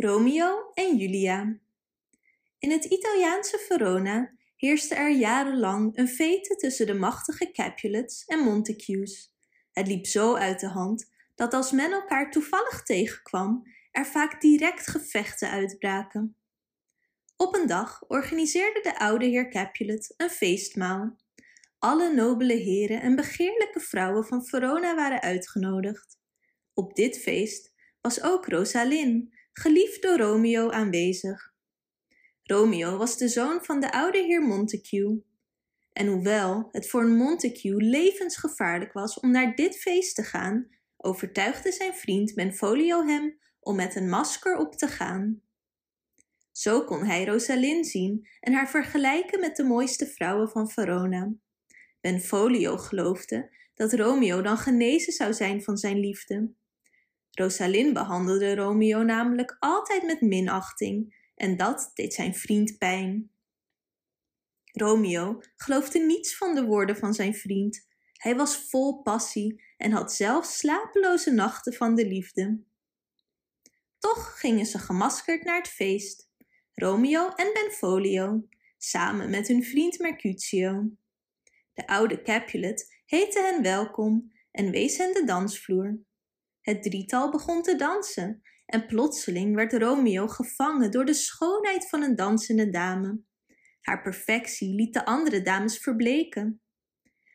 Romeo en Julia. In het Italiaanse Verona heerste er jarenlang een vete tussen de machtige Capulets en Montagues. Het liep zo uit de hand dat als men elkaar toevallig tegenkwam, er vaak direct gevechten uitbraken. Op een dag organiseerde de oude heer Capulet een feestmaal. Alle nobele heren en begeerlijke vrouwen van Verona waren uitgenodigd. Op dit feest was ook Rosalyn, geliefd door Romeo, aanwezig. Romeo was de zoon van de oude heer Montague. En hoewel het voor een Montague levensgevaarlijk was om naar dit feest te gaan, overtuigde zijn vriend Benvolio hem om met een masker op te gaan. Zo kon hij Rosalyn zien en haar vergelijken met de mooiste vrouwen van Verona. Benvolio geloofde dat Romeo dan genezen zou zijn van zijn liefde. Rosalyn behandelde Romeo namelijk altijd met minachting en dat deed zijn vriend pijn. Romeo geloofde niets van de woorden van zijn vriend. Hij was vol passie en had zelf slapeloze nachten van de liefde. Toch gingen ze gemaskerd naar het feest, Romeo en Benvolio, samen met hun vriend Mercutio. De oude Capulet heette hen welkom en wees hen de dansvloer. Het drietal begon te dansen en plotseling werd Romeo gevangen door de schoonheid van een dansende dame. Haar perfectie liet de andere dames verbleken.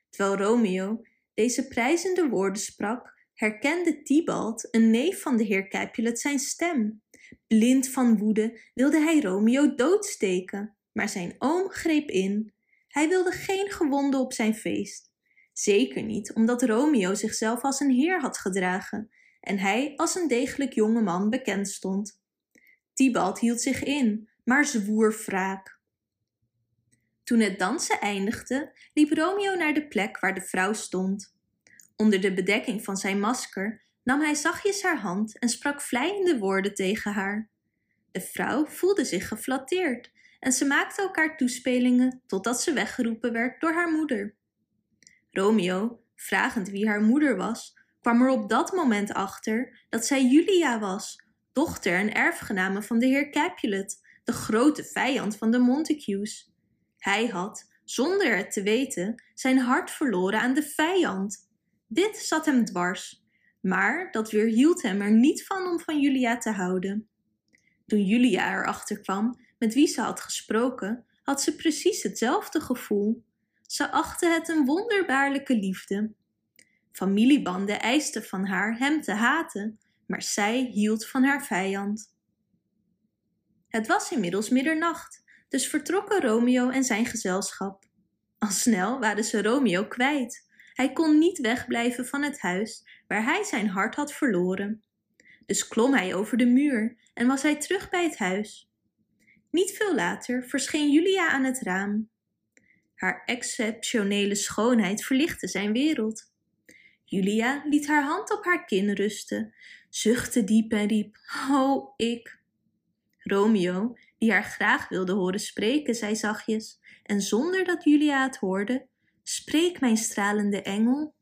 Terwijl Romeo deze prijzende woorden sprak, herkende Tybalt, een neef van de heer Capulet, zijn stem. Blind van woede wilde hij Romeo doodsteken, maar zijn oom greep in. Hij wilde geen gewonden op zijn feest. Zeker niet omdat Romeo zichzelf als een heer had gedragen en hij als een degelijk jonge man bekend stond. Tybalt hield zich in, maar zwoer wraak. Toen het dansen eindigde, liep Romeo naar de plek waar de vrouw stond. Onder de bedekking van zijn masker nam hij zachtjes haar hand en sprak vleiende woorden tegen haar. De vrouw voelde zich geflatteerd en ze maakten elkaar toespelingen totdat ze weggeroepen werd door haar moeder. Romeo, vragend wie haar moeder was, kwam er op dat moment achter dat zij Julia was, dochter en erfgename van de heer Capulet, de grote vijand van de Montagues. Hij had, zonder het te weten, zijn hart verloren aan de vijand. Dit zat hem dwars, maar dat weerhield hem er niet van om van Julia te houden. Toen Julia erachter kwam met wie ze had gesproken, had ze precies hetzelfde gevoel. Ze achtte het een wonderbaarlijke liefde. Familiebanden eisten van haar hem te haten, maar zij hield van haar vijand. Het was inmiddels middernacht, dus vertrokken Romeo en zijn gezelschap. Al snel waren ze Romeo kwijt. Hij kon niet wegblijven van het huis waar hij zijn hart had verloren. Dus klom hij over de muur en was hij terug bij het huis. Niet veel later verscheen Julia aan het raam. Haar exceptionele schoonheid verlichtte zijn wereld. Julia liet haar hand op haar kin rusten, zuchtte diep en riep: Oh, ik. Romeo, die haar graag wilde horen spreken, zei zachtjes, en zonder dat Julia het hoorde: Spreek, mijn stralende engel.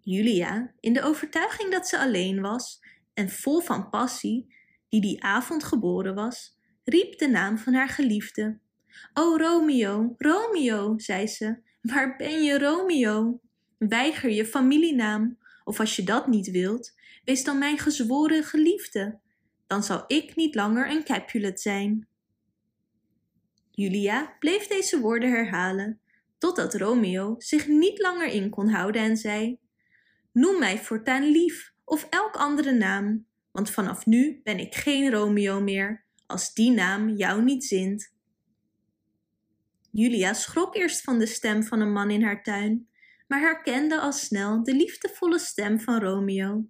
Julia, in de overtuiging dat ze alleen was en vol van passie, die die avond geboren was, riep de naam van haar geliefde. O Romeo, Romeo, zei ze, waar ben je, Romeo? Weiger je familienaam, of als je dat niet wilt, wees dan mijn gezworen geliefde. Dan zal ik niet langer een Capulet zijn. Julia bleef deze woorden herhalen, totdat Romeo zich niet langer in kon houden en zei: Noem mij voortaan lief of elk andere naam, want vanaf nu ben ik geen Romeo meer, als die naam jou niet zint. Julia schrok eerst van de stem van een man in haar tuin, maar herkende al snel de liefdevolle stem van Romeo.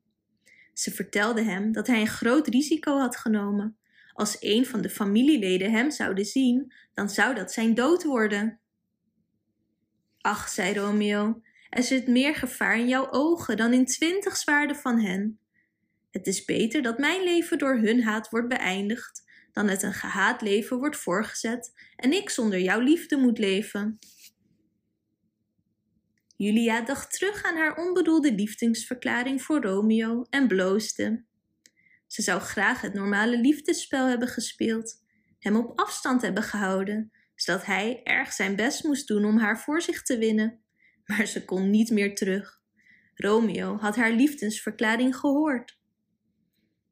Ze vertelde hem dat hij een groot risico had genomen. Als een van de familieleden hem zouden zien, dan zou dat zijn dood worden. Ach, zei Romeo, er zit meer gevaar in jouw ogen dan in twintig zwaarden van hen. Het is beter dat mijn leven door hun haat wordt beëindigd, dan het een gehaat leven wordt voorgezet en ik zonder jouw liefde moet leven. Julia dacht terug aan haar onbedoelde liefdesverklaring voor Romeo en bloosde. Ze zou graag het normale liefdesspel hebben gespeeld, hem op afstand hebben gehouden, zodat hij erg zijn best moest doen om haar voor zich te winnen. Maar ze kon niet meer terug. Romeo had haar liefdesverklaring gehoord.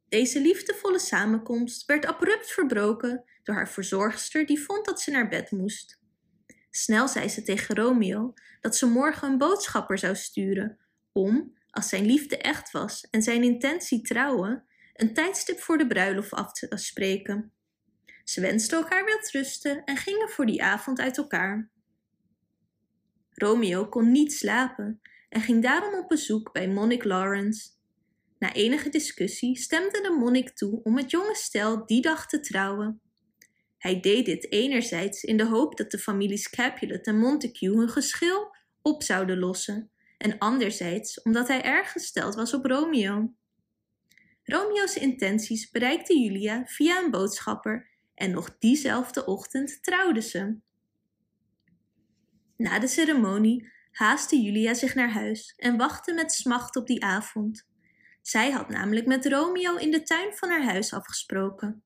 Deze liefdevolle samenkomst werd abrupt verbroken door haar verzorgster die vond dat ze naar bed moest. Snel zei ze tegen Romeo dat ze morgen een boodschapper zou sturen om, als zijn liefde echt was en zijn intentie trouwen, een tijdstip voor de bruiloft af te spreken. Ze wensten elkaar rusten en gingen voor die avond uit elkaar. Romeo kon niet slapen en ging daarom op bezoek bij monnik Lawrence. Na enige discussie stemde de monnik toe om het jonge stel die dag te trouwen. Hij deed dit enerzijds in de hoop dat de families Capulet en Montague hun geschil op zouden lossen, en anderzijds omdat hij erg gesteld was op Romeo. Romeo's intenties bereikten Julia via een boodschapper en nog diezelfde ochtend trouwden ze. Na de ceremonie haastte Julia zich naar huis en wachtte met smacht op die avond. Zij had namelijk met Romeo in de tuin van haar huis afgesproken.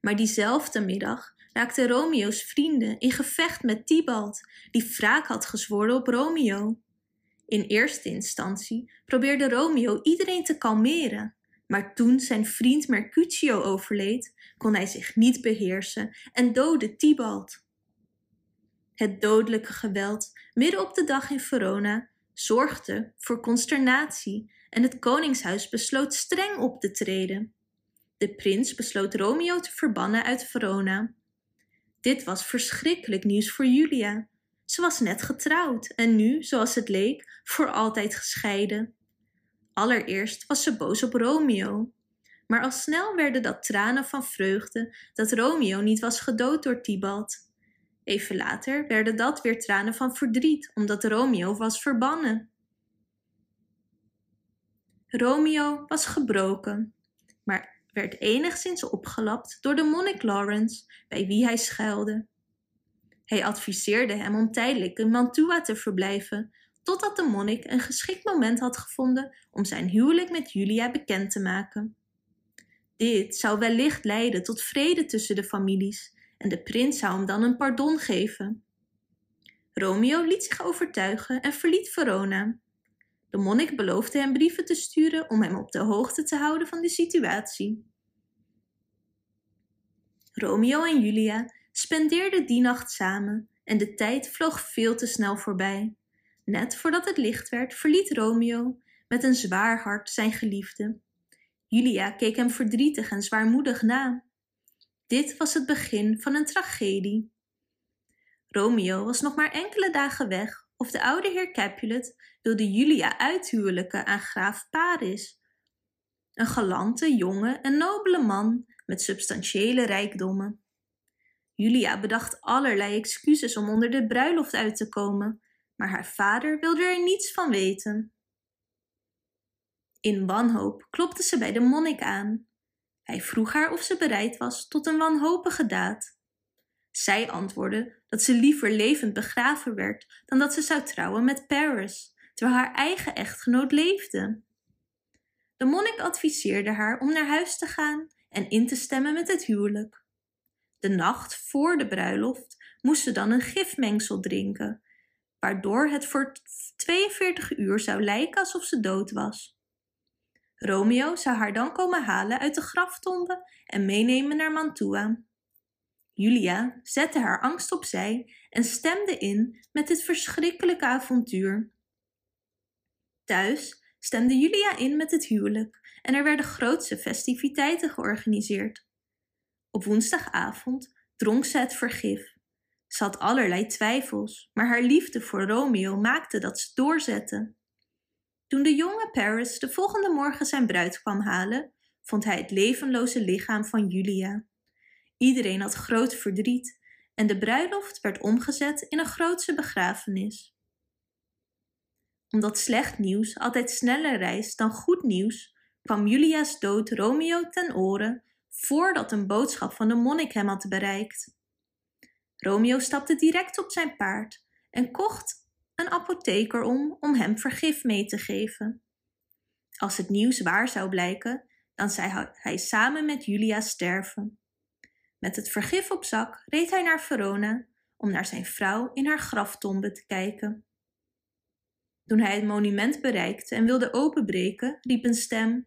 Maar diezelfde middag raakten Romeo's vrienden in gevecht met Tybalt, die wraak had gezworen op Romeo. In eerste instantie probeerde Romeo iedereen te kalmeren, maar toen zijn vriend Mercutio overleed, kon hij zich niet beheersen en doodde Tybalt. Het dodelijke geweld midden op de dag in Verona zorgde voor consternatie en het koningshuis besloot streng op te treden. De prins besloot Romeo te verbannen uit Verona. Dit was verschrikkelijk nieuws voor Julia. Ze was net getrouwd en nu, zoals het leek, voor altijd gescheiden. Allereerst was ze boos op Romeo, maar al snel werden dat tranen van vreugde dat Romeo niet was gedood door Tybalt. Even later werden dat weer tranen van verdriet omdat Romeo was verbannen. Romeo was gebroken, maar werd enigszins opgelapt door de monnik Lawrence, bij wie hij schuilde. Hij adviseerde hem om tijdelijk in Mantua te verblijven, totdat de monnik een geschikt moment had gevonden om zijn huwelijk met Julia bekend te maken. Dit zou wellicht leiden tot vrede tussen de families en de prins zou hem dan een pardon geven. Romeo liet zich overtuigen en verliet Verona. De monnik beloofde hem brieven te sturen om hem op de hoogte te houden van de situatie. Romeo en Julia spendeerden die nacht samen en de tijd vloog veel te snel voorbij. Net voordat het licht werd, verliet Romeo met een zwaar hart zijn geliefde. Julia keek hem verdrietig en zwaarmoedig na. Dit was het begin van een tragedie. Romeo was nog maar enkele dagen weg of de oude heer Capulet wilde Julia uithuwelijken aan graaf Paris. Een galante, jonge en nobele man met substantiële rijkdommen. Julia bedacht allerlei excuses om onder de bruiloft uit te komen, maar haar vader wilde er niets van weten. In wanhoop klopte ze bij de monnik aan. Hij vroeg haar of ze bereid was tot een wanhopige daad. Zij antwoordde dat ze liever levend begraven werd dan dat ze zou trouwen met Paris, terwijl haar eigen echtgenoot leefde. De monnik adviseerde haar om naar huis te gaan en in te stemmen met het huwelijk. De nacht voor de bruiloft moest ze dan een gifmengsel drinken, waardoor het voor 42 uur zou lijken alsof ze dood was. Romeo zou haar dan komen halen uit de graftombe en meenemen naar Mantua. Julia zette haar angst opzij en stemde in met dit verschrikkelijke avontuur. Thuis stemde Julia in met het huwelijk en er werden grootse festiviteiten georganiseerd. Op woensdagavond dronk ze het vergif. Ze had allerlei twijfels, maar haar liefde voor Romeo maakte dat ze doorzette. Toen de jonge Paris de volgende morgen zijn bruid kwam halen, vond hij het levenloze lichaam van Julia. Iedereen had groot verdriet en de bruiloft werd omgezet in een grootse begrafenis. Omdat slecht nieuws altijd sneller reist dan goed nieuws, kwam Julia's dood Romeo ten oren voordat een boodschap van de monnik hem had bereikt. Romeo stapte direct op zijn paard en kocht een apotheker om om hem vergif mee te geven. Als het nieuws waar zou blijken, dan zou hij samen met Julia sterven. Met het vergif op zak reed hij naar Verona om naar zijn vrouw in haar graftombe te kijken. Toen hij het monument bereikte en wilde openbreken, riep een stem: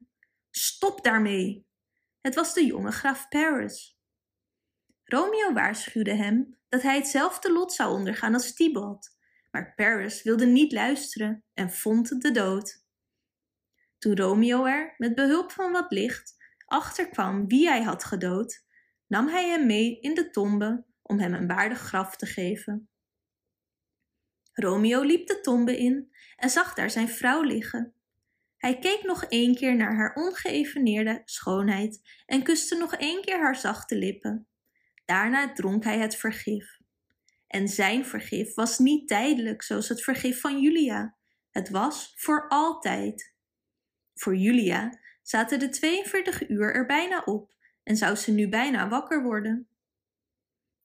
Stop daarmee! Het was de jonge graaf Paris. Romeo waarschuwde hem dat hij hetzelfde lot zou ondergaan als Tybalt, maar Paris wilde niet luisteren en vond de dood. Toen Romeo er, met behulp van wat licht, achterkwam wie hij had gedood, nam hij hem mee in de tombe om hem een waardig graf te geven. Romeo liep de tombe in en zag daar zijn vrouw liggen. Hij keek nog één keer naar haar ongeëveneerde schoonheid en kuste nog één keer haar zachte lippen. Daarna dronk hij het vergif. En zijn vergif was niet tijdelijk zoals het vergif van Julia. Het was voor altijd. Voor Julia zaten de 42 uur er bijna op en zou ze nu bijna wakker worden.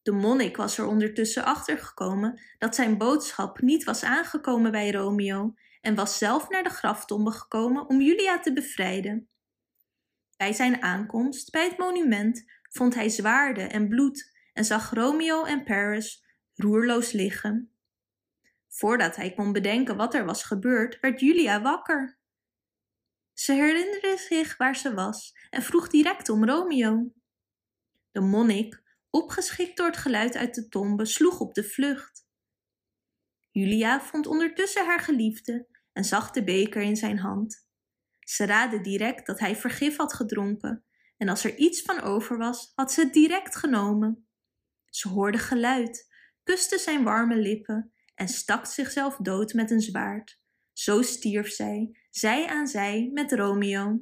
De monnik was er ondertussen achter gekomen dat zijn boodschap niet was aangekomen bij Romeo en was zelf naar de graftombe gekomen om Julia te bevrijden. Bij zijn aankomst bij het monument vond hij zwaarden en bloed en zag Romeo en Paris roerloos liggen. Voordat hij kon bedenken wat er was gebeurd, werd Julia wakker. Ze herinnerde zich waar ze was en vroeg direct om Romeo. De monnik, opgeschikt door het geluid uit de tombe, sloeg op de vlucht. Julia vond ondertussen haar geliefde en zag de beker in zijn hand. Ze raadde direct dat hij vergif had gedronken en als er iets van over was, had ze het direct genomen. Ze hoorde geluid, kuste zijn warme lippen en stak zichzelf dood met een zwaard. Zo stierf zij, zij aan zij met Romeo.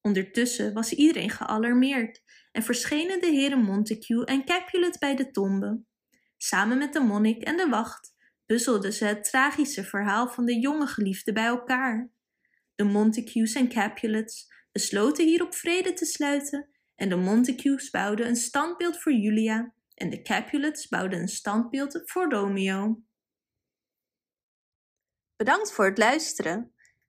Ondertussen was iedereen gealarmeerd en verschenen de heren Montague en Capulet bij de tombe. Samen met de monnik en de wacht puzzelden ze het tragische verhaal van de jonge geliefde bij elkaar. De Montagues en Capulets besloten hierop vrede te sluiten en de Montagues bouwden een standbeeld voor Julia en de Capulets bouwden een standbeeld voor Romeo. Bedankt voor het luisteren.